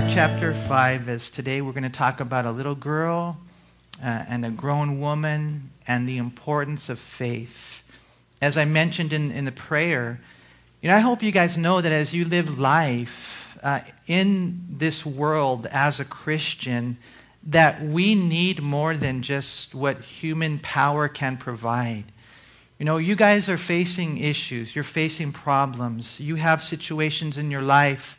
Mark chapter 5 is today we're going to talk about a little girl uh, and a grown woman and the importance of faith. As I mentioned in, in the prayer, you know, I hope you guys know that as you live life uh, in this world as a Christian, that we need more than just what human power can provide. You know, you guys are facing issues, you're facing problems, you have situations in your life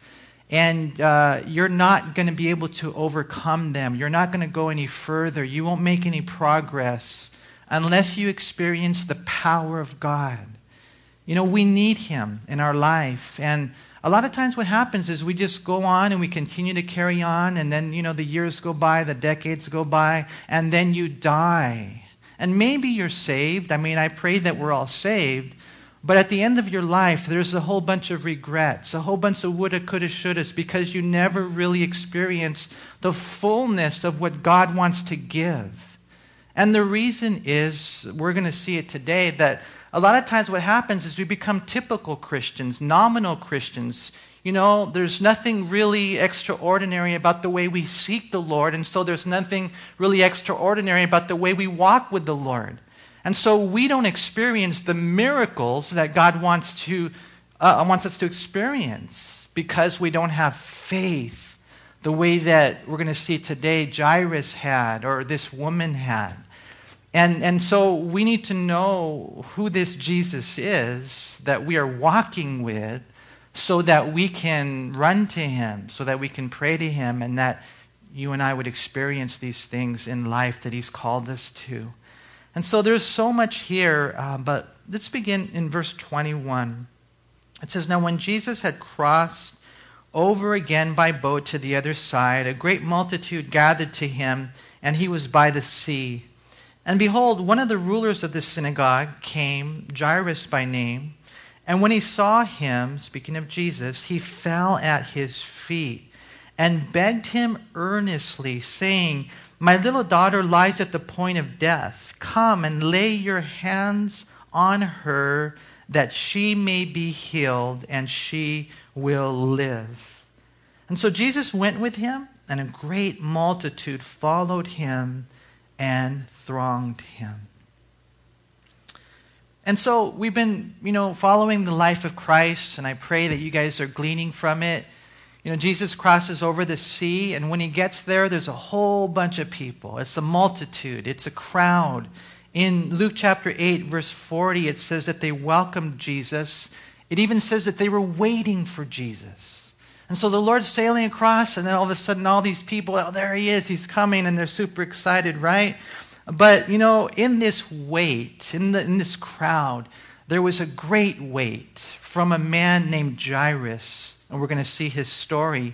and uh, you're not going to be able to overcome them. You're not going to go any further. You won't make any progress unless you experience the power of God. You know, we need Him in our life. And a lot of times what happens is we just go on and we continue to carry on, and then, you know, the years go by, the decades go by, and then you die. And maybe you're saved. I mean, I pray that we're all saved. But at the end of your life, there's a whole bunch of regrets, a whole bunch of woulda, coulda, shouldas, because you never really experienced the fullness of what God wants to give. And the reason is, we're going to see it today, that a lot of times what happens is we become typical Christians, nominal Christians. You know, there's nothing really extraordinary about the way we seek the Lord, and so there's nothing really extraordinary about the way we walk with the Lord. And so we don't experience the miracles that God wants, to, uh, wants us to experience because we don't have faith the way that we're going to see today Jairus had or this woman had. And, and so we need to know who this Jesus is that we are walking with so that we can run to him, so that we can pray to him, and that you and I would experience these things in life that he's called us to. And so there's so much here, uh, but let's begin in verse 21. It says, Now when Jesus had crossed over again by boat to the other side, a great multitude gathered to him, and he was by the sea. And behold, one of the rulers of the synagogue came, Jairus by name, and when he saw him, speaking of Jesus, he fell at his feet and begged him earnestly, saying, my little daughter lies at the point of death. Come and lay your hands on her that she may be healed and she will live. And so Jesus went with him, and a great multitude followed him and thronged him. And so we've been, you know, following the life of Christ, and I pray that you guys are gleaning from it. You know, Jesus crosses over the sea, and when he gets there, there's a whole bunch of people. It's a multitude, it's a crowd. In Luke chapter 8, verse 40, it says that they welcomed Jesus. It even says that they were waiting for Jesus. And so the Lord's sailing across, and then all of a sudden, all these people, oh, there he is, he's coming, and they're super excited, right? But, you know, in this wait, in, the, in this crowd, there was a great wait from a man named Jairus and we're going to see his story.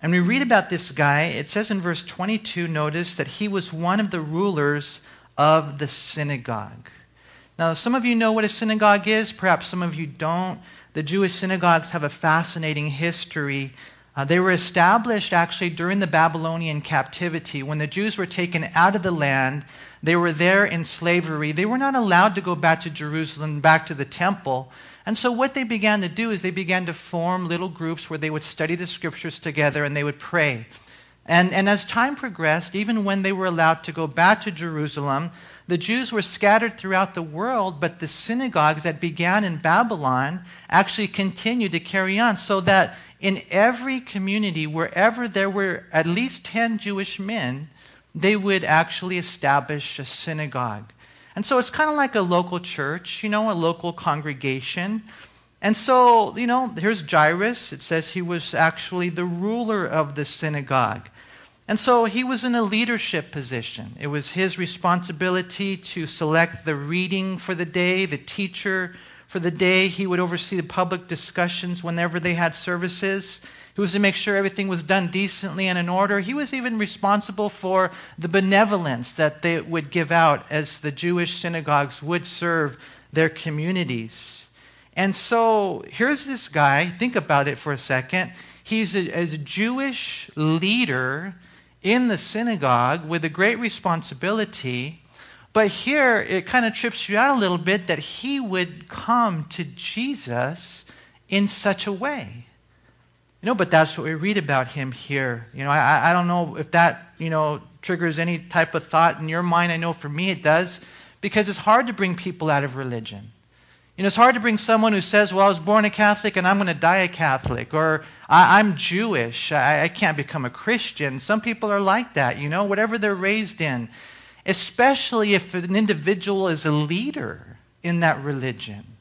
And we read about this guy. It says in verse 22, notice that he was one of the rulers of the synagogue. Now, some of you know what a synagogue is, perhaps some of you don't. The Jewish synagogues have a fascinating history. Uh, they were established actually during the Babylonian captivity. When the Jews were taken out of the land, they were there in slavery. They were not allowed to go back to Jerusalem, back to the temple. And so, what they began to do is they began to form little groups where they would study the scriptures together and they would pray. And, and as time progressed, even when they were allowed to go back to Jerusalem, the Jews were scattered throughout the world, but the synagogues that began in Babylon actually continued to carry on, so that in every community, wherever there were at least 10 Jewish men, they would actually establish a synagogue. And so it's kind of like a local church, you know, a local congregation. And so, you know, here's Jairus. It says he was actually the ruler of the synagogue. And so he was in a leadership position. It was his responsibility to select the reading for the day, the teacher for the day. He would oversee the public discussions whenever they had services. He was to make sure everything was done decently and in order. He was even responsible for the benevolence that they would give out as the Jewish synagogues would serve their communities. And so here's this guy, think about it for a second. He's a, as a Jewish leader in the synagogue with a great responsibility. But here it kind of trips you out a little bit that he would come to Jesus in such a way. You know, but that's what we read about him here. You know, I, I don't know if that, you know, triggers any type of thought in your mind. I know for me it does, because it's hard to bring people out of religion. You know, it's hard to bring someone who says, Well, I was born a Catholic and I'm going to die a Catholic, or I- am Jewish, I-, I can't become a Christian. Some people are like that, you know, whatever they're raised in, especially if an individual is a leader in that religion.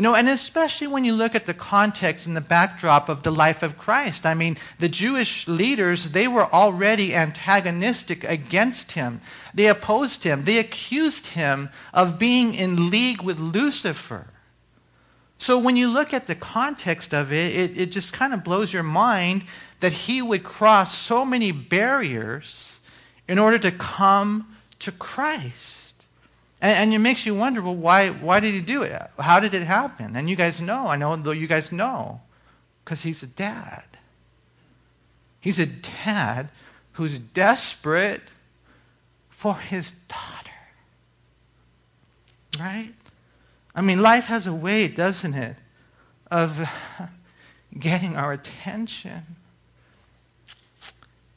You know, and especially when you look at the context and the backdrop of the life of Christ. I mean, the Jewish leaders, they were already antagonistic against him. They opposed him. They accused him of being in league with Lucifer. So when you look at the context of it, it, it just kind of blows your mind that he would cross so many barriers in order to come to Christ. And, and, it makes you wonder, well, why, why did he do it? How did it happen? And you guys know, I know though you guys know, because he's a dad. He's a dad who's desperate for his daughter. Right? I mean, life has a way, doesn't it, of getting our attention.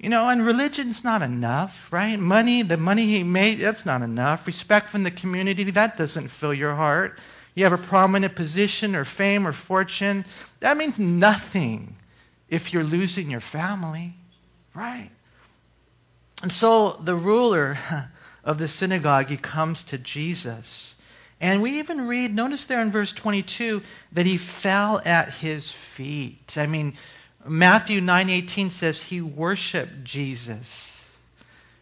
You know, and religion's not enough, right? Money, the money he made, that's not enough. Respect from the community, that doesn't fill your heart. You have a prominent position or fame or fortune, that means nothing if you're losing your family, right? And so the ruler of the synagogue, he comes to Jesus. And we even read, notice there in verse 22, that he fell at his feet. I mean, Matthew 9:18 says he worshiped Jesus.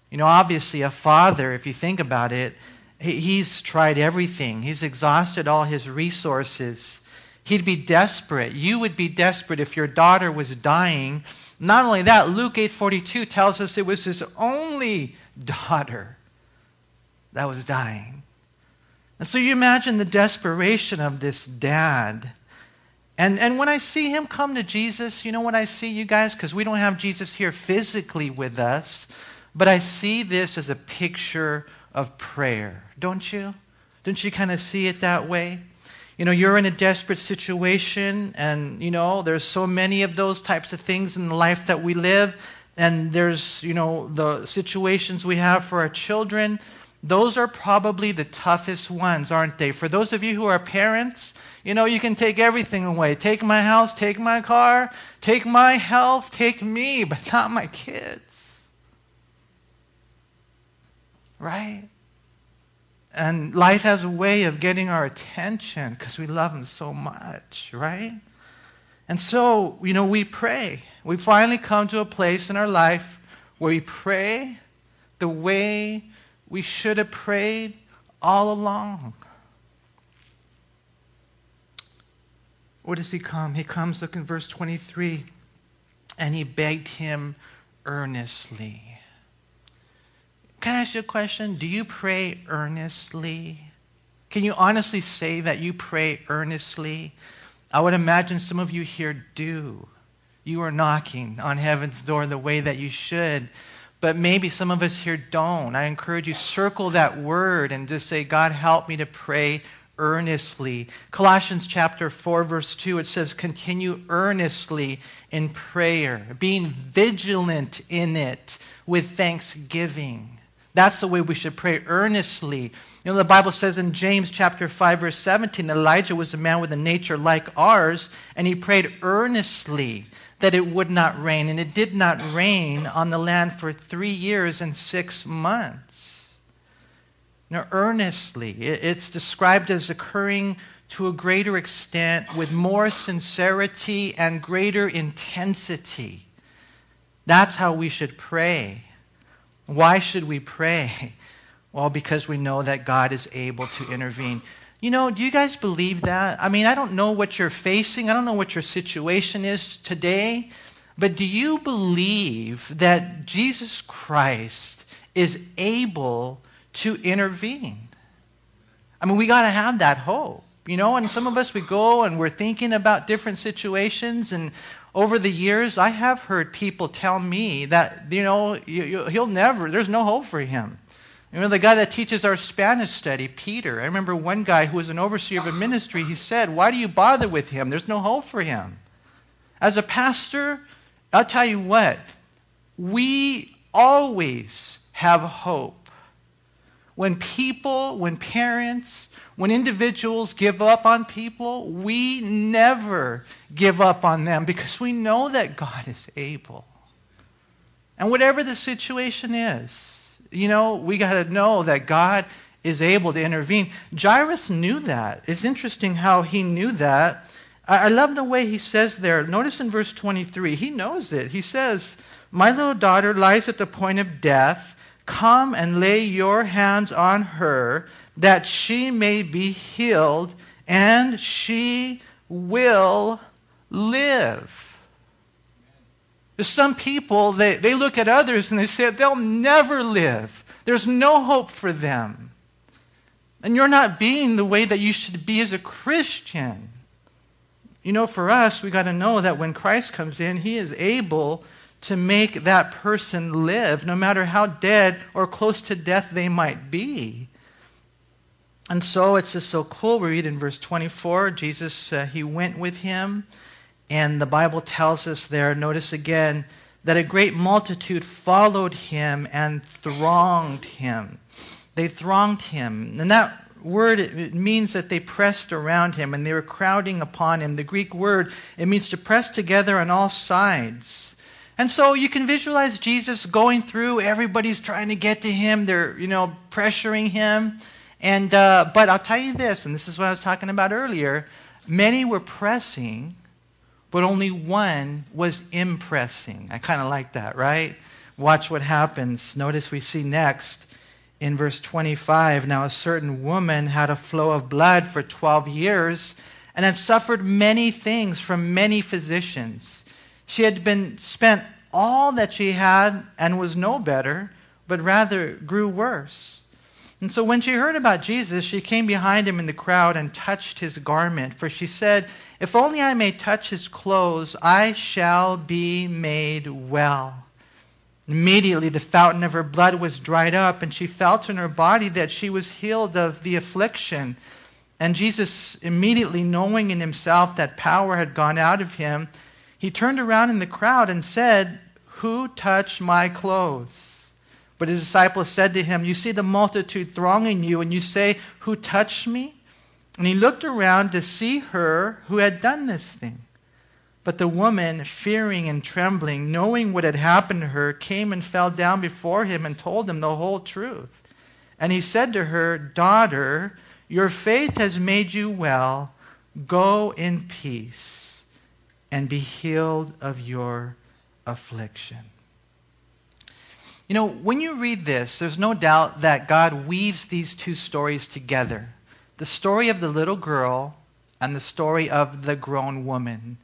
You know, obviously a father, if you think about it, he's tried everything. He's exhausted all his resources. He'd be desperate. You would be desperate if your daughter was dying. Not only that, Luke 8:42 tells us it was his only daughter that was dying. And so you imagine the desperation of this dad. And, and when I see him come to Jesus, you know what I see, you guys? Because we don't have Jesus here physically with us, but I see this as a picture of prayer, don't you? Don't you kind of see it that way? You know, you're in a desperate situation, and, you know, there's so many of those types of things in the life that we live, and there's, you know, the situations we have for our children. Those are probably the toughest ones, aren't they? For those of you who are parents, you know, you can take everything away. Take my house, take my car, take my health, take me, but not my kids. Right? And life has a way of getting our attention because we love them so much, right? And so, you know, we pray. We finally come to a place in our life where we pray the way we should have prayed all along. Where does he come? He comes, look in verse 23, and he begged him earnestly. Can I ask you a question? Do you pray earnestly? Can you honestly say that you pray earnestly? I would imagine some of you here do. You are knocking on heaven's door the way that you should. But maybe some of us here don't. I encourage you circle that word and just say, God, help me to pray earnestly. Colossians chapter 4 verse 2 it says continue earnestly in prayer, being vigilant in it with thanksgiving. That's the way we should pray earnestly. You know the Bible says in James chapter 5 verse 17 Elijah was a man with a nature like ours and he prayed earnestly that it would not rain and it did not rain on the land for 3 years and 6 months. Now, earnestly, it's described as occurring to a greater extent with more sincerity and greater intensity. That's how we should pray. Why should we pray? Well, because we know that God is able to intervene. You know, do you guys believe that? I mean, I don't know what you're facing, I don't know what your situation is today, but do you believe that Jesus Christ is able to intervene. I mean, we got to have that hope. You know, and some of us, we go and we're thinking about different situations. And over the years, I have heard people tell me that, you know, you, you, he'll never, there's no hope for him. You know, the guy that teaches our Spanish study, Peter, I remember one guy who was an overseer of a ministry, he said, Why do you bother with him? There's no hope for him. As a pastor, I'll tell you what, we always have hope. When people, when parents, when individuals give up on people, we never give up on them because we know that God is able. And whatever the situation is, you know, we got to know that God is able to intervene. Jairus knew that. It's interesting how he knew that. I, love the way he says there. Notice in verse 23, he knows it. He says, My little daughter lies at the point of death. Come and lay your hands on her, that she may be healed, and she will live. Some people, they, they look at others and they say they'll never live. There's no hope for them. And you're not being the way that you should be as a Christian. You know, for us, we got to know that when Christ comes in, he is able to make that person live, no matter how dead or close to death they might be. And so it's just so cool. We read in verse 24, Jesus, uh, he went with him. And the Bible tells us there, notice again, that a great multitude followed him and thronged him. They thronged him. And that word it means that they pressed around him and they were crowding upon him. The Greek word it means to press together on all sides. And so you can visualize Jesus going through. Everybody's trying to get to him. They're you know pressuring him. And uh, but I'll tell you this, and this is what I was talking about earlier. Many were pressing, but only one was impressing. I kind of like that, right? Watch what happens. Notice we see next in verse 25 Now a certain woman had a flow of blood for 12 years and had suffered many things from many physicians. She had been spent all that she had and was no better, but rather grew worse. And so when she heard about Jesus, she came behind him in the crowd and touched his garment. For she said, If only I may touch his clothes, I shall be made well. Immediately, the fountain of her blood was dried up, and she felt in her body that she was healed of the affliction. And Jesus, immediately knowing in himself that power had gone out of him, he turned around in the crowd and said, Who touched my clothes? But his disciples said to him, You see the multitude thronging you, and you say, Who touched me? And he looked around to see her who had done this thing. But the woman, fearing and trembling, knowing what had happened to her, came and fell down before him and told him the whole truth. And he said to her, Daughter, your faith has made you well. Go in peace and be healed of your affliction. You know, when you read this, there's no doubt that God weaves these two stories together the story of the little girl and the story of the grown woman.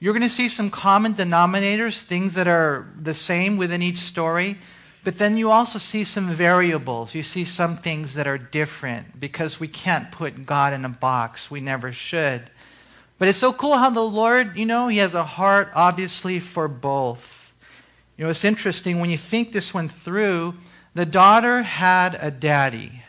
You're going to see some common denominators, things that are the same within each story, but then you also see some variables. You see some things that are different because we can't put God in a box. We never should. But it's so cool how the Lord, you know, He has a heart, obviously, for both. You know, it's interesting when you think this one through. The daughter had a daddy,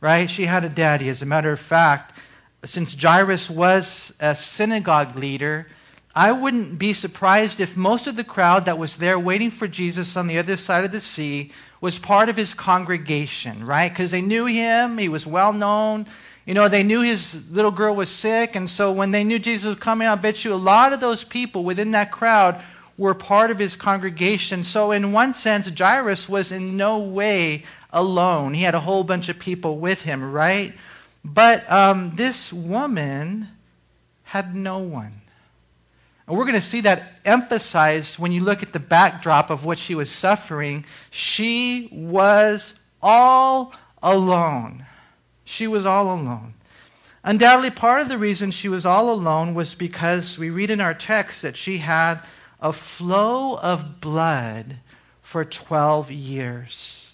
right? She had a daddy. As a matter of fact, since Jairus was a synagogue leader, I wouldn't be surprised if most of the crowd that was there waiting for Jesus on the other side of the sea was part of his congregation, right? Because they knew him, he was well known. You know, they knew his little girl was sick, and so when they knew Jesus was coming, I bet you a lot of those people within that crowd were part of his congregation. So, in one sense, Jairus was in no way alone. He had a whole bunch of people with him, right? But um, this woman had no one. And we're going to see that emphasized when you look at the backdrop of what she was suffering. She was all alone. She was all alone. Undoubtedly, part of the reason she was all alone was because we read in our text that she had a flow of blood for 12 years.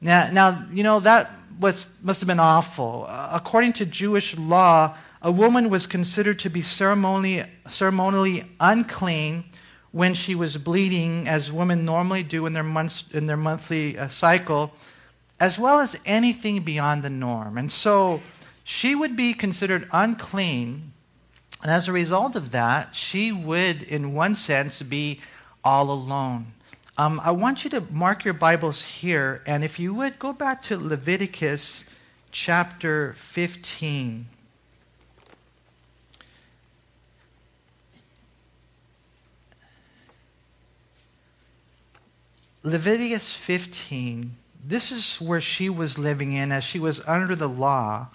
Now, now you know, that was, must have been awful. Uh, according to Jewish law, a woman was considered to be ceremonially, ceremonially unclean when she was bleeding, as women normally do in their, months, in their monthly uh, cycle, as well as anything beyond the norm. And so she would be considered unclean And as a result of that, she would, in one sense, be all alone. Um, I want you to mark your Bibles here, and if you would, go back to Leviticus chapter 15. Leviticus 15, this is where she was living in as she was under the law.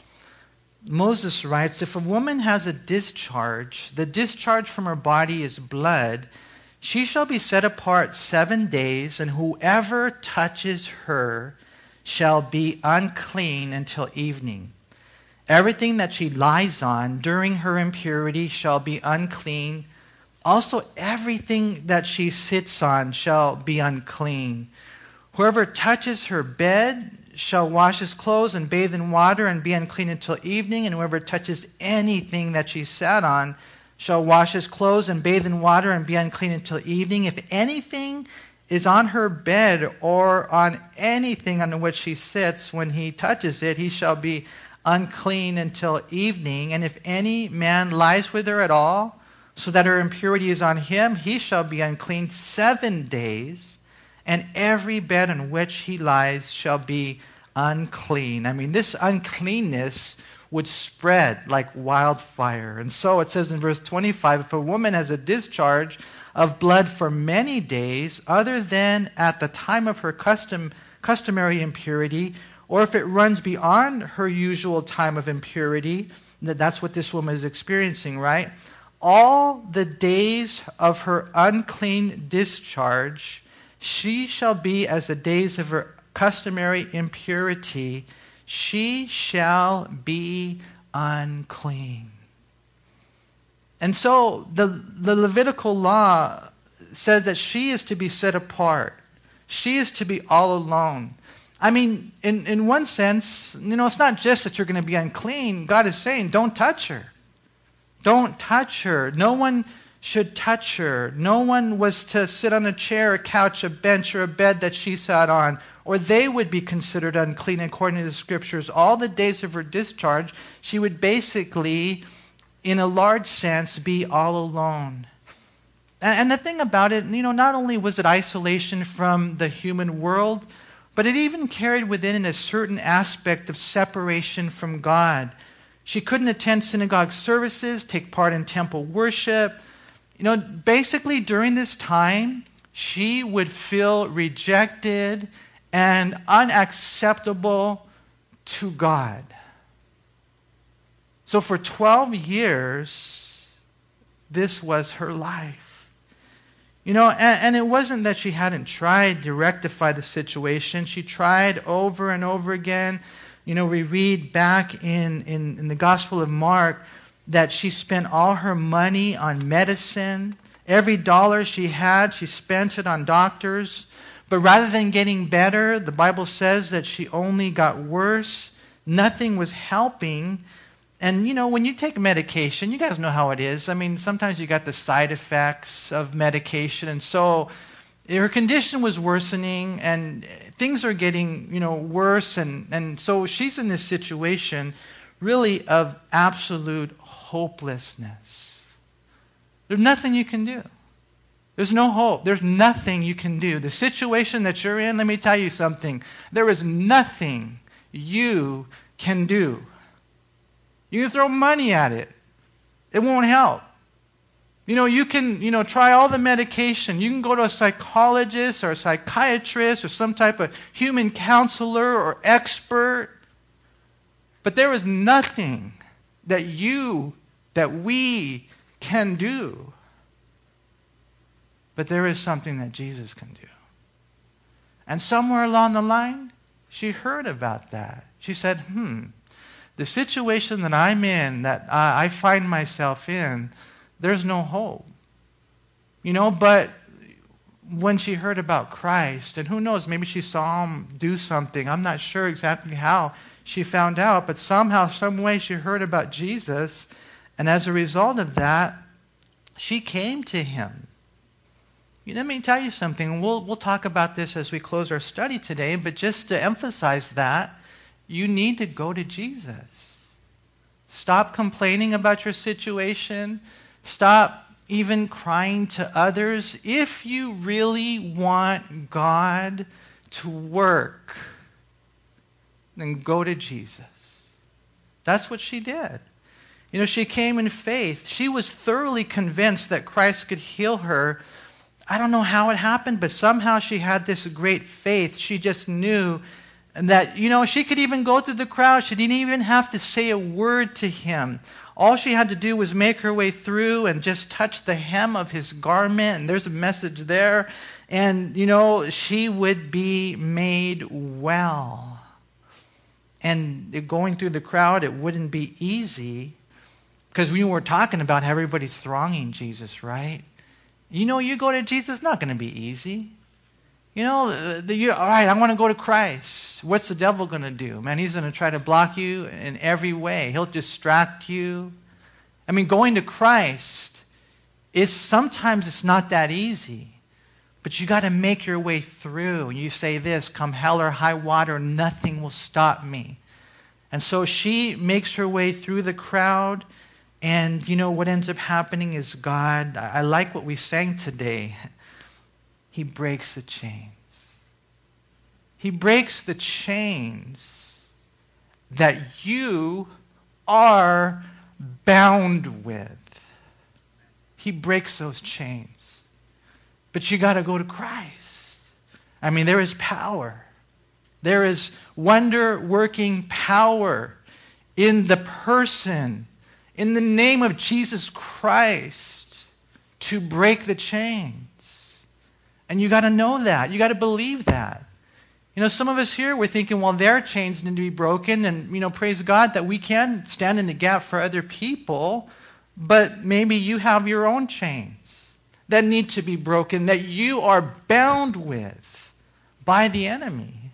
Moses writes If a woman has a discharge, the discharge from her body is blood, she shall be set apart seven days, and whoever touches her shall be unclean until evening. Everything that she lies on during her impurity shall be unclean also, everything that she sits on shall be unclean. Whoever touches her bed shall wash his clothes and bathe in water and be unclean until evening. And whoever touches anything that she sat on shall wash his clothes and bathe in water and be unclean until evening. If anything is on her bed or on anything on which she sits, when he touches it, he shall be unclean until evening. And if any man lies with her at all, so that her impurity is on him, he shall be unclean seven days, and every bed in which he lies shall be unclean. I mean, this uncleanness would spread like wildfire. And so it says in verse 25 if a woman has a discharge of blood for many days, other than at the time of her custom, customary impurity, or if it runs beyond her usual time of impurity, that's what this woman is experiencing, right? all the days of her unclean discharge, she shall be as the days of her customary impurity. She shall be unclean. And so the, the Levitical law says that she is to be set apart. She is to be all alone. I mean, in, in one sense, you know, it's not just that you're going to be unclean. God is saying, don't touch her. Don't touch her. No one should touch her. No one was to sit on a chair, a couch, a bench, or a bed that she sat on, or they would be considered unclean according to the scriptures. All the days of her discharge, she would basically, in a large sense, be all alone. And the thing about it, you know, not only was it isolation from the human world, but it even carried within it a certain aspect of separation from God. She couldn't attend synagogue services, take part in temple worship. You know, basically during this time, she would feel rejected and unacceptable to God. So for 12 years, this was her life. You know, and, and, it wasn't that she hadn't tried to rectify the situation. She tried over and over again. You know, we read back in, in, in the Gospel of Mark that she spent all her money on medicine. Every dollar she had, she spent it on doctors. But rather than getting better, the Bible says that she only got worse. Nothing was helping. And, you know, when you take medication, you guys know how it is. I mean, sometimes you got the side effects of medication. And so her condition was worsening and things are getting you know worse and, and so she's in this situation really of absolute hopelessness. There's nothing you can do. There's no hope. There's nothing you can do. The situation that you're in let me tell you something. There is nothing you can do. You can throw money at it. It won't help. You know, you can, you know, try all the medication. You can go to a psychologist or a psychiatrist or some type of human counselor or expert. But there is nothing that you, that we can do. But there is something that Jesus can do. And somewhere along the line, she heard about that. She said, hmm, the situation that I'm in, that I find myself in, there's no hope. You know, but when she heard about Christ, and who knows, maybe she saw him do something. I'm not sure exactly how she found out, but somehow, some way, she heard about Jesus, and as a result of that, she came to him. Let me tell you something. We'll, we'll talk about this as we close our study today, but just to emphasize that, you need to go to Jesus. Stop complaining about your situation. Stop even crying to others. If you really want God to work, then go to Jesus. That's what she did. You know, she came in faith. She was thoroughly convinced that Christ could heal her. I don't know how it happened, but somehow she had this great faith. She just knew that, you know, she could even go through the crowd. She didn't even have to say a word to him. All she had to do was make her way through and just touch the hem of his garment. And there's a message there. And, you know, she would be made well. And going through the crowd, it wouldn't be easy because we were talking about how everybody's thronging Jesus, right? You know, you go to Jesus, not going to be easy. You know, uh, the, you, all right, I want to go to Christ. What's the devil going to do? Man, he's going to try to block you in every way. He'll distract you. I mean, going to Christ is sometimes it's not that easy. But you got to make your way through. You say this, come hell or high water, nothing will stop me. And so she makes her way through the crowd. And you know what ends up happening is God, I like what we sang today. He breaks the chains. He breaks the chains that you are bound with. He breaks those chains. But you got to go to Christ. I mean, there is power. There is wonder working power in the person, in the name of Jesus Christ, to break the chains. And you got to know that. You got to believe that. You know, some of us here, we're thinking, well, their chains need to be broken. And, you know, praise God that we can stand in the gap for other people. But maybe you have your own chains that need to be broken, that you are bound with by the enemy.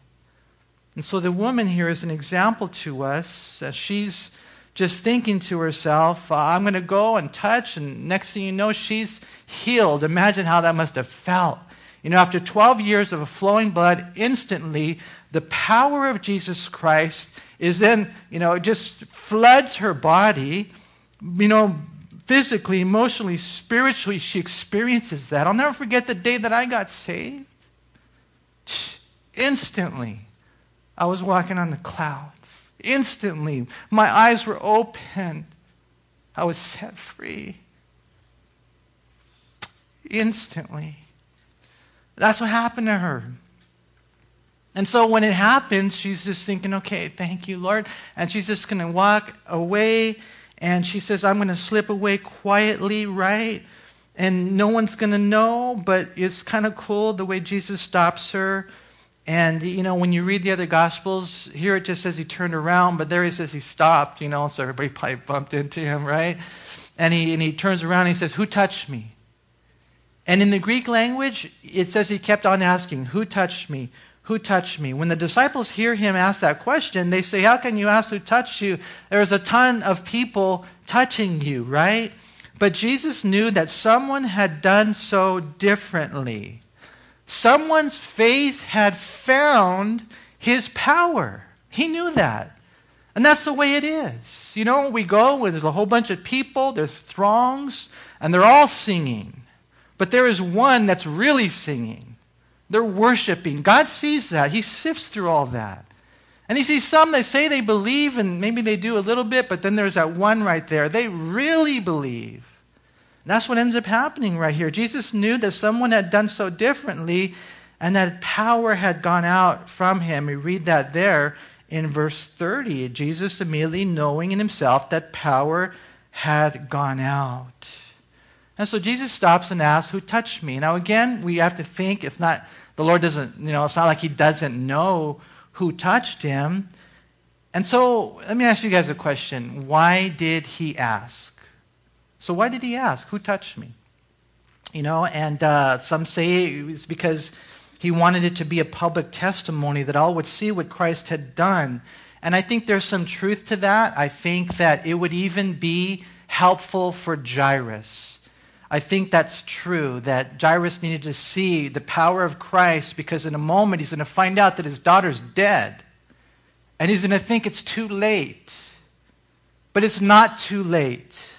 And so the woman here is an example to us. that she's just thinking to herself, uh, I'm going to go and touch, and next thing you know, she's healed. Imagine how that must have felt you know, after 12 years of flowing blood, instantly the power of Jesus Christ is then, you know, it just floods her body. You know, physically, emotionally, spiritually, she experiences that. I'll never forget the day that I got saved. Instantly, I was walking on the clouds. Instantly, my eyes were open. I was set free. Instantly. That's what happened to her. And so when it happens, she's just thinking, okay, thank you, Lord. And she's just going to walk away. And she says, I'm going to slip away quietly, right? And no one's going to know, but it's kind of cool the way Jesus stops her. And, you know, when you read the other Gospels, here it just says he turned around, but there he says he stopped, you know, so everybody probably bumped into him, right? And he, and he turns around and he says, Who touched me? And in the Greek language, it says he kept on asking, Who touched me? Who touched me? When the disciples hear him ask that question, they say, How can you ask who touched you? There's a ton of people touching you, right? But Jesus knew that someone had done so differently. Someone's faith had found his power. He knew that. And that's the way it is. You know, we go, there's a whole bunch of people, there's throngs, and they're all singing. But there is one that's really singing. They're worshiping. God sees that. He sifts through all that. And he sees some that say they believe, and maybe they do a little bit, but then there's that one right there. They really believe. That's what ends up happening right here. Jesus knew that someone had done so differently and that power had gone out from him. We read that there in verse 30. Jesus immediately knowing in himself that power had gone out. And so Jesus stops and asks, Who touched me? Now, again, we have to think it's not, the Lord doesn't, you know, it's not like he doesn't know who touched him. And so let me ask you guys a question. Why did he ask? So, why did he ask? Who touched me? You know, and uh, some say it's because he wanted it to be a public testimony that all would see what Christ had done. And I think there's some truth to that. I think that it would even be helpful for Jairus. I think that's true, that Jairus needed to see the power of Christ because in a moment he's going to find out that his daughter's dead. And he's going to think it's too late. but it's not too late.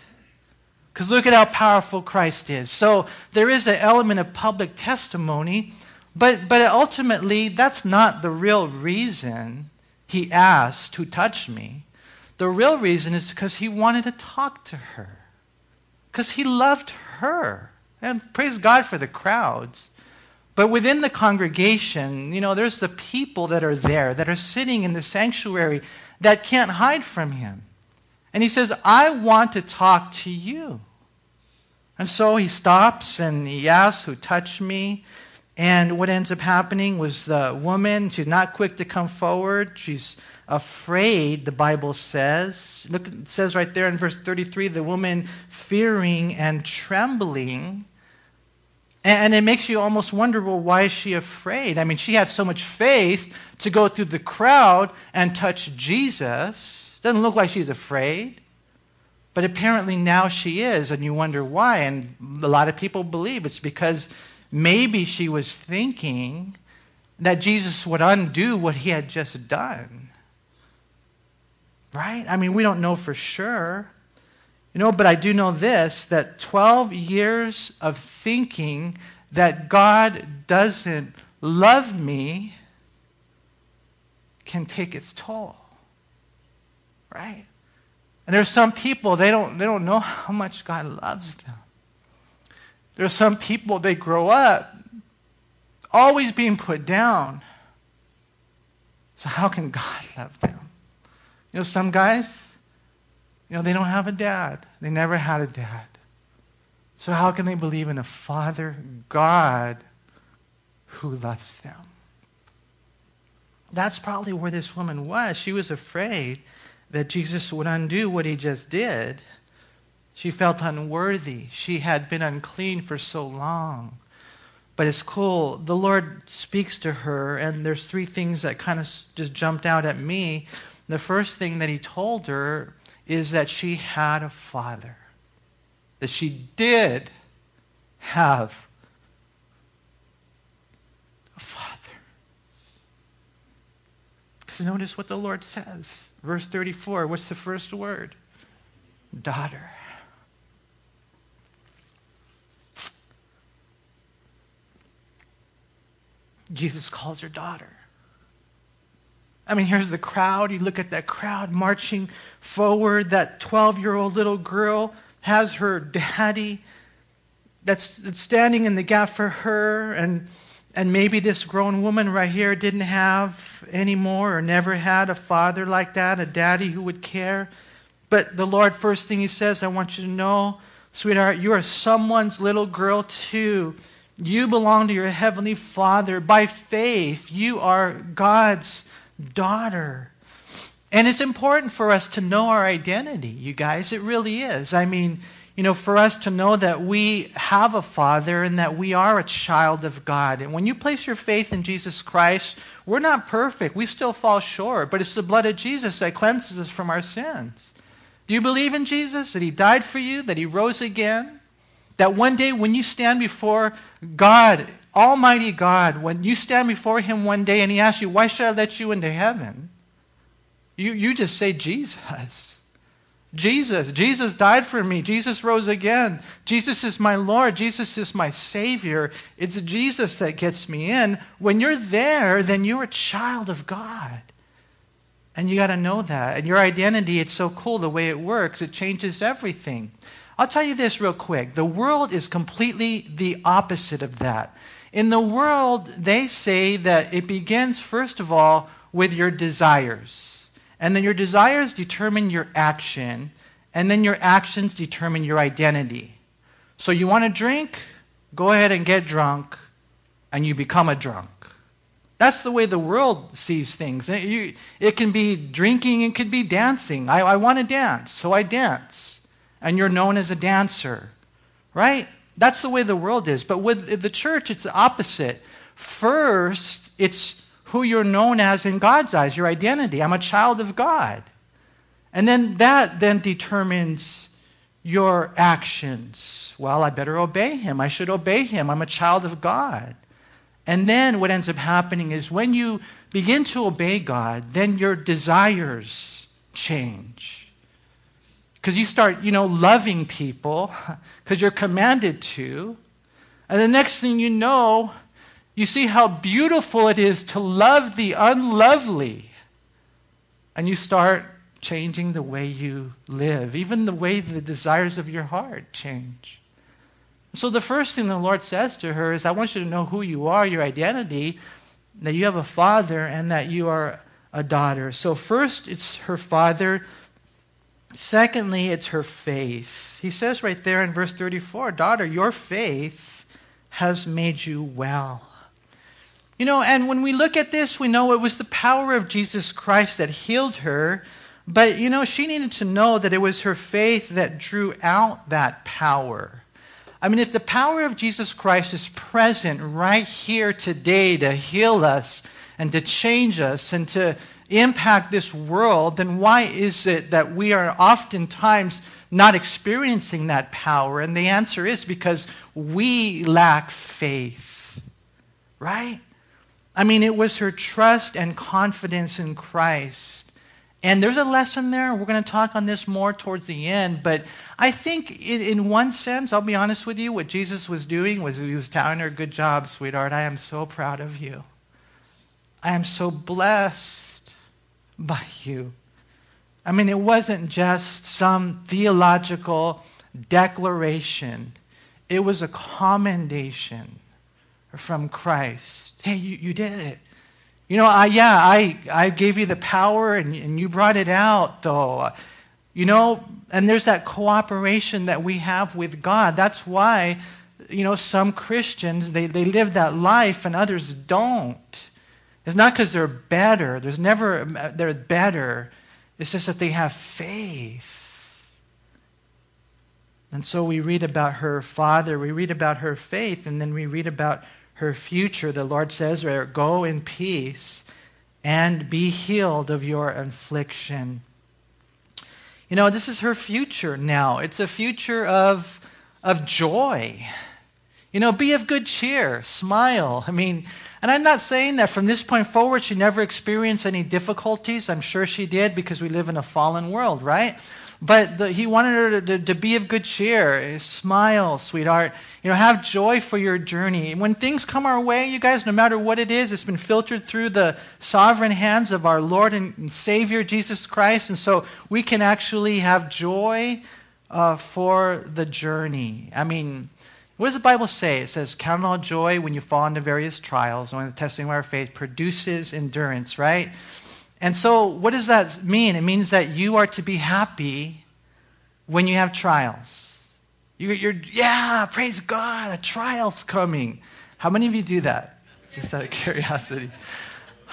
Because look at how powerful Christ is. So there is an element of public testimony, but, but ultimately, that's not the real reason he asked who touched me. The real reason is because he wanted to talk to her, because he loved her. And praise God for the crowds. But within the congregation, you know, there's the people that are there, that are sitting in the sanctuary, that can't hide from him. And he says, I want to talk to you. And so he stops and he asks, Who touched me? And what ends up happening was the woman, she's not quick to come forward. She's afraid, the Bible says. Look, it says right there in verse 33 the woman fearing and trembling. And it makes you almost wonder well, why is she afraid? I mean, she had so much faith to go through the crowd and touch Jesus. Doesn't look like she's afraid. But apparently now she is, and you wonder why. And a lot of people believe it's because maybe she was thinking that Jesus would undo what he had just done. Right? I mean, we don't know for sure. You know, but I do know this that 12 years of thinking that God doesn't love me can take its toll. Right? And there's some people, they don't, they don't know how much God loves them. There's some people, they grow up always being put down. So, how can God love them? You know, some guys, you know, they don't have a dad, they never had a dad. So, how can they believe in a Father, God, who loves them? That's probably where this woman was. She was afraid that Jesus would undo what he just did. She felt unworthy. She had been unclean for so long. But it's cool. The Lord speaks to her, and there's three things that kind of just jumped out at me. The first thing that he told her is that she had a father, that she did have a father. Because notice what the Lord says. Verse 34, what's the first word? Daughter. Jesus calls her daughter. I mean, here's the crowd. You look at that crowd marching forward. That 12 year old little girl has her daddy that's, that's standing in the gap for her. And, and maybe this grown woman right here didn't have anymore or never had a father like that, a daddy who would care. But the Lord, first thing He says, I want you to know, sweetheart, you are someone's little girl too. You belong to your heavenly Father. By faith, you are God's daughter. And it's important for us to know our identity, you guys. It really is. I mean, you know, for us to know that we have a Father and that we are a child of God. And when you place your faith in Jesus Christ, we're not perfect. We still fall short, but it's the blood of Jesus that cleanses us from our sins. Do you believe in Jesus? That He died for you? That He rose again? That one day when you stand before God, Almighty God, when you stand before Him one day and He asks you, Why should I let you into heaven? You, you just say, Jesus. Jesus. Jesus died for me. Jesus rose again. Jesus is my Lord. Jesus is my Savior. It's Jesus that gets me in. When you're there, then you're a child of God. And you got to know that. And your identity, it's so cool the way it works, it changes everything. I'll tell you this real quick. The world is completely the opposite of that. In the world, they say that it begins, first of all, with your desires. And then your desires determine your action. And then your actions determine your identity. So you want to drink? Go ahead and get drunk, and you become a drunk. That's the way the world sees things. Eh, it, can be drinking, it could be dancing. I, I want to dance, so I dance. And you're known as a dancer, right? That's the way the world is. But with the church, it's the opposite. First, it's who you're known as in God's eyes, your identity. I'm a child of God. And then that then determines your actions. Well, I better obey him. I should obey him. I'm a child of God. And then what ends up happening is when you begin to obey God, then your desires change. because you start, you know, loving people because you're commanded to. And the next thing you know, you see how beautiful it is to love the unlovely. And you start changing the way you live, even the way the desires of your heart change. So, the first thing the Lord says to her is, I want you to know who you are, your identity, that you have a father, and that you are a daughter. So, first, it's her father. Secondly, it's her faith. He says right there in verse 34 Daughter, your faith has made you well. You know, and when we look at this, we know it was the power of Jesus Christ that healed her. But, you know, she needed to know that it was her faith that drew out that power. I mean, if the power of Jesus Christ is present right here today to heal us and to change us and to impact this world, then why is it that we are oftentimes not experiencing that power? And the answer is because we lack faith, right? I mean, it was her trust and confidence in Christ. And there's a lesson there. We're going to talk on this more towards the end. But I think, in, one sense, I'll be honest with you, what Jesus was doing was he was telling her, Good job, sweetheart. I am so proud of you. I am so blessed by you. I mean, it wasn't just some theological declaration, it was a commendation from Christ. Hey, you, you did it. You know, I, yeah, I, I gave you the power and, and you brought it out, though. You know, and there's that cooperation that we have with God. That's why, you know, some Christians, they, they live that life and others don't. It's not because they're better. There's never, they're better. It's just that they have faith. And so we read about her father, we read about her faith, and then we read about her future. The Lord says, Go in peace and be healed of your affliction. You know, this is her future now. It's a future of, of joy. You know, be of good cheer, smile. I mean, and I'm not saying that from this point forward she never experienced any difficulties. I'm sure she did because we live in a fallen world, right? But the, he wanted her to, to, to, be of good cheer. Smile, sweetheart. You know, have joy for your journey. When things come our way, you guys, no matter what it is, it's been filtered through the sovereign hands of our Lord and Savior Jesus Christ. And so we can actually have joy uh, for the journey. I mean, what does the Bible say? It says, Count all joy when you fall into various trials, and when the testing of our faith produces endurance, right? And so, what does that mean? It means that you are to be happy when you have trials. You, are yeah, praise God, a trial's coming. How many of you do that? Just out of curiosity.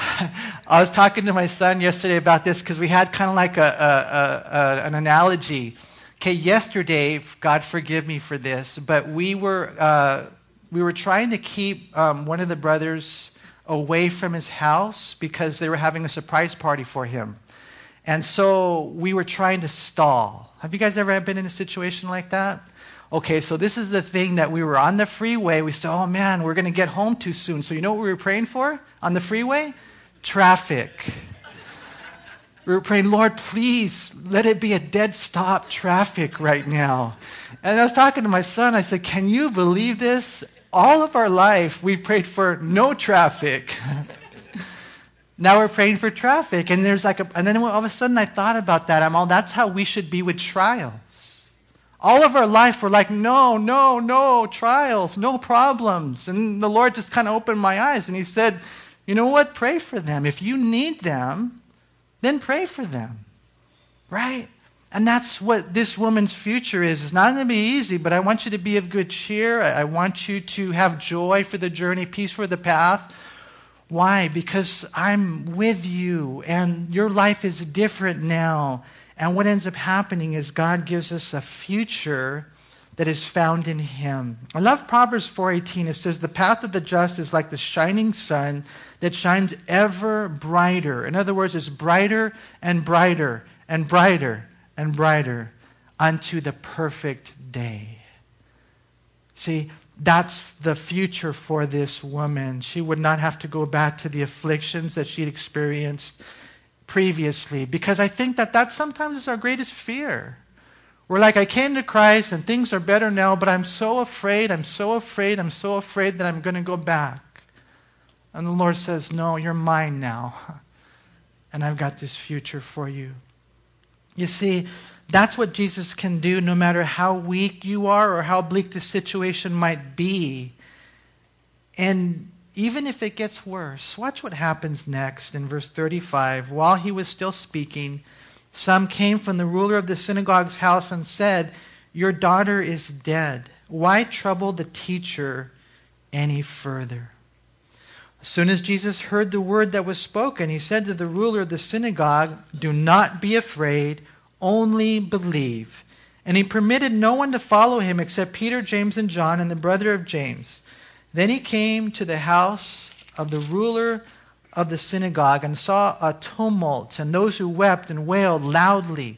I was talking to my son yesterday about this because we had kind of like a, a, a, an analogy Okay, yesterday, God forgive me for this, but we were, uh, we were trying to keep um, one of the brothers away from his house because they were having a surprise party for him. And so we were trying to stall. Have you guys ever been in a situation like that? Okay, so this is the thing that we were on the freeway. We said, oh man, we're going to get home too soon. So you know what we were praying for on the freeway? Traffic. We were praying, Lord, please let it be a dead stop traffic right now. And I was talking to my son. I said, Can you believe this? All of our life, we've prayed for no traffic. now we're praying for traffic. And there's like a, and then all of a sudden I thought about that. I'm all, that's how we should be with trials. All of our life, we're like, no, no, no, trials, no problems. And the Lord just kind of opened my eyes and He said, you know what? Pray for them. If you need them, then pray for them. Right? And that's what this woman's future is. It's not going to be easy, but I want you to be of good cheer. I want you to have joy for the journey, peace for the path. Why? Because I'm with you, and your life is different now. And what ends up happening is God gives us a future that is found in him. I love Proverbs 4:18. It says the path of the just is like the shining sun that shines ever brighter. In other words, it's brighter and brighter and brighter and brighter unto the perfect day. See, that's the future for this woman. She would not have to go back to the afflictions that she'd experienced previously because I think that that sometimes is our greatest fear We're like, I came to Christ and things are better now, but I'm so afraid, I'm so afraid, I'm so afraid that I'm going to go back. And the Lord says, No, you're mine now. And I've got this future for you. You see, that's what Jesus can do no matter how weak you are or how bleak the situation might be. And even if it gets worse, watch what happens next in verse 35. While he was still speaking, some came from the ruler of the synagogue's house and said, Your daughter is dead. Why trouble the teacher any further? As soon as Jesus heard the word that was spoken, he said to the ruler of the synagogue, Do not be afraid, only believe. And he permitted no one to follow him except Peter, James, and John, and the brother of James. Then he came to the house of the ruler of the synagogue and saw a tumult and those who wept and wailed loudly.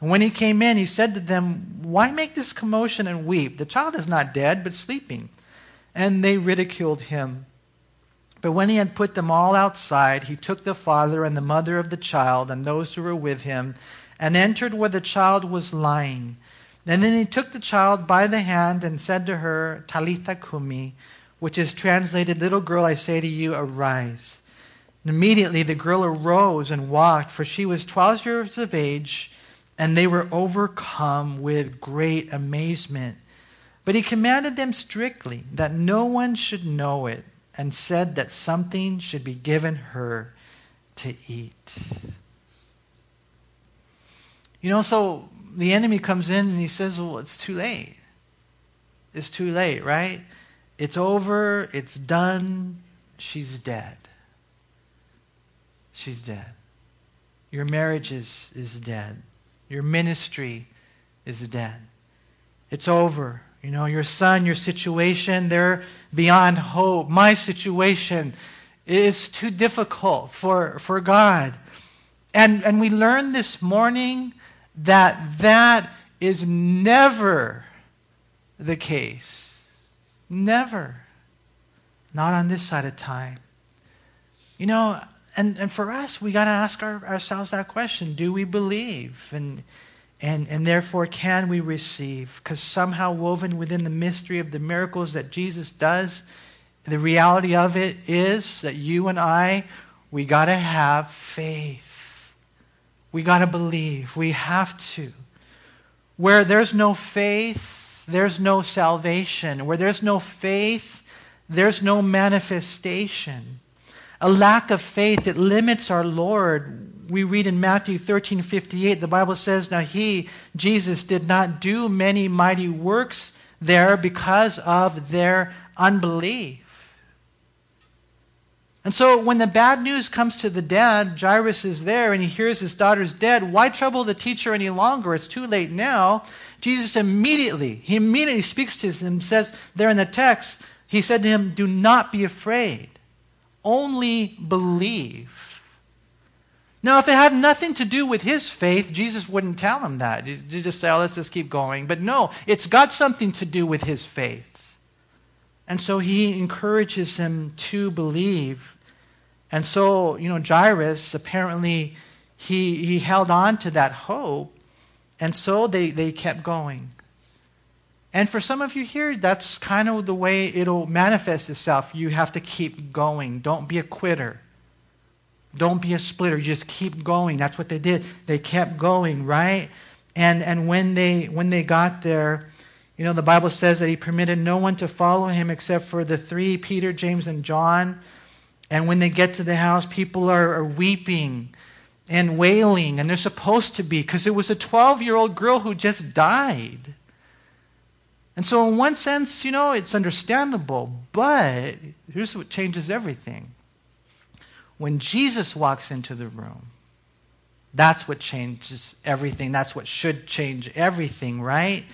And when he came in, he said to them, Why make this commotion and weep? The child is not dead, but sleeping. And they ridiculed him. But when he had put them all outside, he took the father and the mother of the child and those who were with him and entered where the child was lying. And then he took the child by the hand and said to her, Talitha Kumi, which is translated, Little girl, I say to you, arise. And immediately the girl arose and walked, for she was 12 years of age, and they were overcome with great amazement. But he commanded them strictly that no one should know it and said that something should be given her to eat. You know, so the enemy comes in and he says, Well, it's too late. It's too late, right? It's over. It's done. She's dead. She's dead. Your marriage is, is dead. Your ministry is dead. It's over. You know, your son, your situation, they're beyond hope. My situation is too difficult for, for God. And, and we learned this morning that that is never the case. Never. Not on this side of time. You know, and, and for us, we got to ask our, ourselves that question do we believe? And and, and therefore, can we receive? Because somehow, woven within the mystery of the miracles that Jesus does, the reality of it is that you and I, we got to have faith. We got to believe. We have to. Where there's no faith, there's no salvation. Where there's no faith, there's no manifestation. A lack of faith, it limits our Lord we read in Matthew 13 58, the Bible says, Now he, Jesus, did not do many mighty works there because of their unbelief. And so when the bad news comes to the dad, Jairus is there and he hears his daughter's dead. Why trouble the teacher any longer? It's too late now. Jesus immediately, he immediately speaks to him, says there in the text, he said to him, Do not be afraid, only believe. Now, if it had nothing to do with his faith, Jesus wouldn't tell him that. He'd just say, oh, let's just keep going. But no, it's got something to do with his faith. And so he encourages him to believe. And so, you know, Jairus, apparently, he, he held on to that hope. And so they, they kept going. And for some of you here, that's kind of the way it'll manifest itself. You have to keep going. Don't be a quitter. Don't be a splitter. Just keep going. That's what they did. They kept going, right? And, and when, they, when they got there, you know, the Bible says that he permitted no one to follow him except for the three Peter, James, and John. And when they get to the house, people are, are weeping and wailing, and they're supposed to be, because it was a 12 year old girl who just died. And so, in one sense, you know, it's understandable, but here's what changes everything when Jesus walks into the room, that's what changes everything. That's what should change everything, right?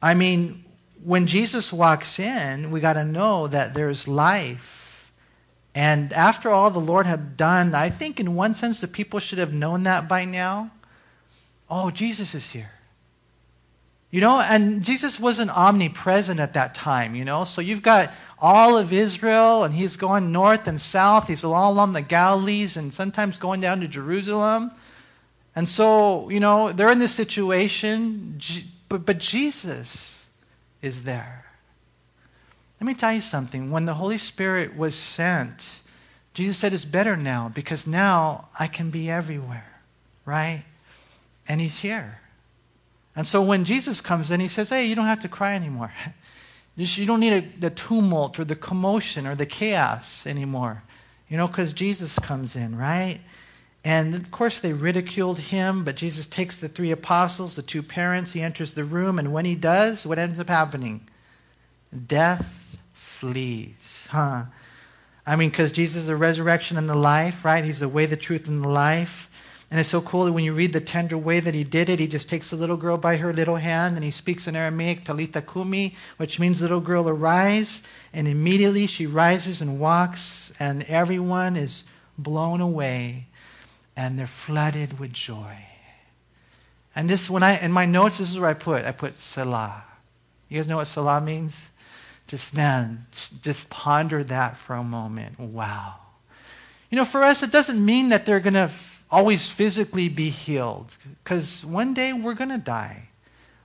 I mean, when Jesus walks in, we got to know that there's life. And after all the Lord had done, I think in one sense the people should have known that by now. Oh, Jesus is here. You know, and Jesus wasn't omnipresent at that time, you know. So you've got all of Israel, and he's going north and south. He's all along the Galilees and sometimes going down to Jerusalem. And so, you know, they're in this situation, but, but Jesus is there. Let me tell you something. When the Holy Spirit was sent, Jesus said, It's better now because now I can be everywhere, right? And He's here. And so when Jesus comes in, He says, Hey, you don't have to cry anymore. You don't need the tumult or the commotion or the chaos anymore, you know, because Jesus comes in, right? And of course, they ridiculed him, but Jesus takes the three apostles, the two parents, he enters the room, and when he does, what ends up happening? Death flees, huh? I mean, because Jesus is the resurrection and the life, right? He's the way, the truth, and the life. And it's so cool that when you read the tender way that he did it, he just takes the little girl by her little hand and he speaks in Aramaic, Talitha Kumi, which means little girl arise. And immediately she rises and walks, and everyone is blown away and they're flooded with joy. And this, when I, in my notes, this is where I put, I put Selah. You guys know what Selah means? Just, man, just ponder that for a moment. Wow. You know, for us, it doesn't mean that they're going to always physically be healed, because one day we're going to die.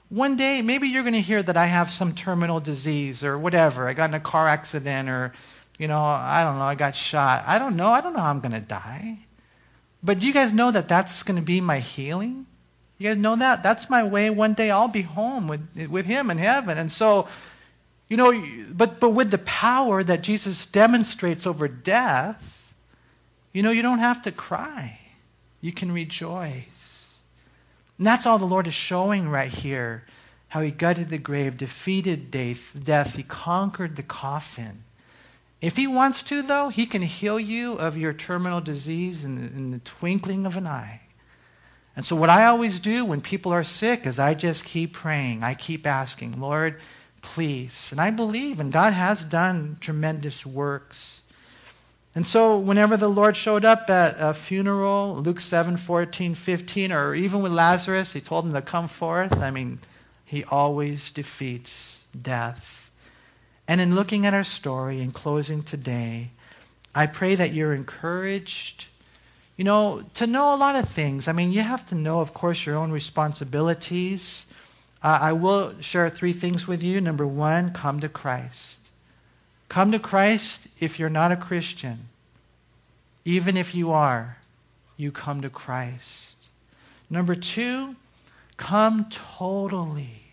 One day, maybe you're going to hear that I have some terminal disease or whatever. I got in a car accident or, you know, I don't know, I got shot. I don't know. I don't know how I'm going to die. But do you guys know that that's going to be my healing? You guys know that? That's my way. One day I'll be home with, with Him in heaven. And so, you know, but, but with the power that Jesus demonstrates over death, you know, you don't have to cry. You can rejoice. And that's all the Lord is showing right here how He gutted the grave, defeated death, death. He conquered the coffin. If he wants to, though, he can heal you of your terminal disease in the, in the, twinkling of an eye. And so, what I always do when people are sick is I just keep praying. I keep asking, Lord, please. And I believe, and God has done tremendous works. And so, whenever the Lord showed up at a funeral, Luke 7 14, 15, or even with Lazarus, he told him to come forth. I mean, he always defeats death. And in looking at our story and closing today, I pray that you're encouraged, you know, to know a lot of things. I mean, you have to know, of course, your own responsibilities. Uh, I will share three things with you. Number one, come to Christ. Come to Christ if you're not a Christian. Even if you are, you come to Christ. Number two, come totally,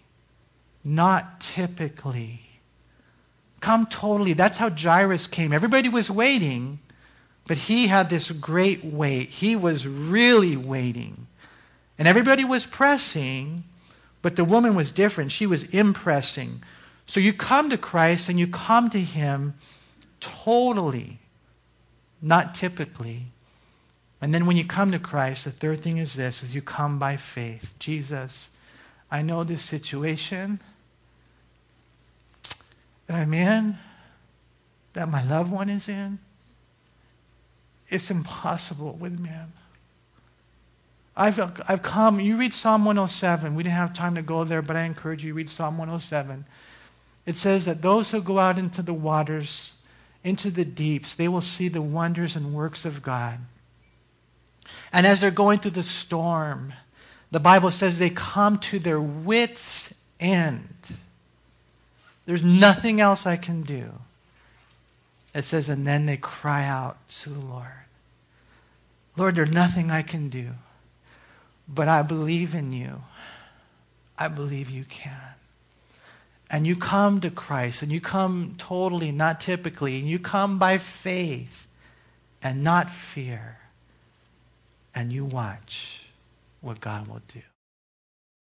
not typically. Come totally. That's how Jairus came. Everybody was waiting, but he had this great wait. He was really waiting. And everybody was pressing, but the woman was different. She was impressing. So you come to Christ and you come to him totally, not typically. And then when you come to Christ, the third thing is this is you come by faith. Jesus, I know this situation that I'm in, that my loved one is in, it's impossible with man. I've, I've come, you read Psalm 107. We didn't have time to go there, but I encourage you read Psalm 107. It says that those who go out into the waters, into the deeps, they will see the wonders and works of God. And as they're going through the storm, the Bible says they come to their wits' end. There's nothing else I can do. It says, and then they cry out to the Lord. Lord, there's nothing I can do, but I believe in you. I believe you can. And you come to Christ, and you come totally, not typically, and you come by faith and not fear. And you watch what God will do.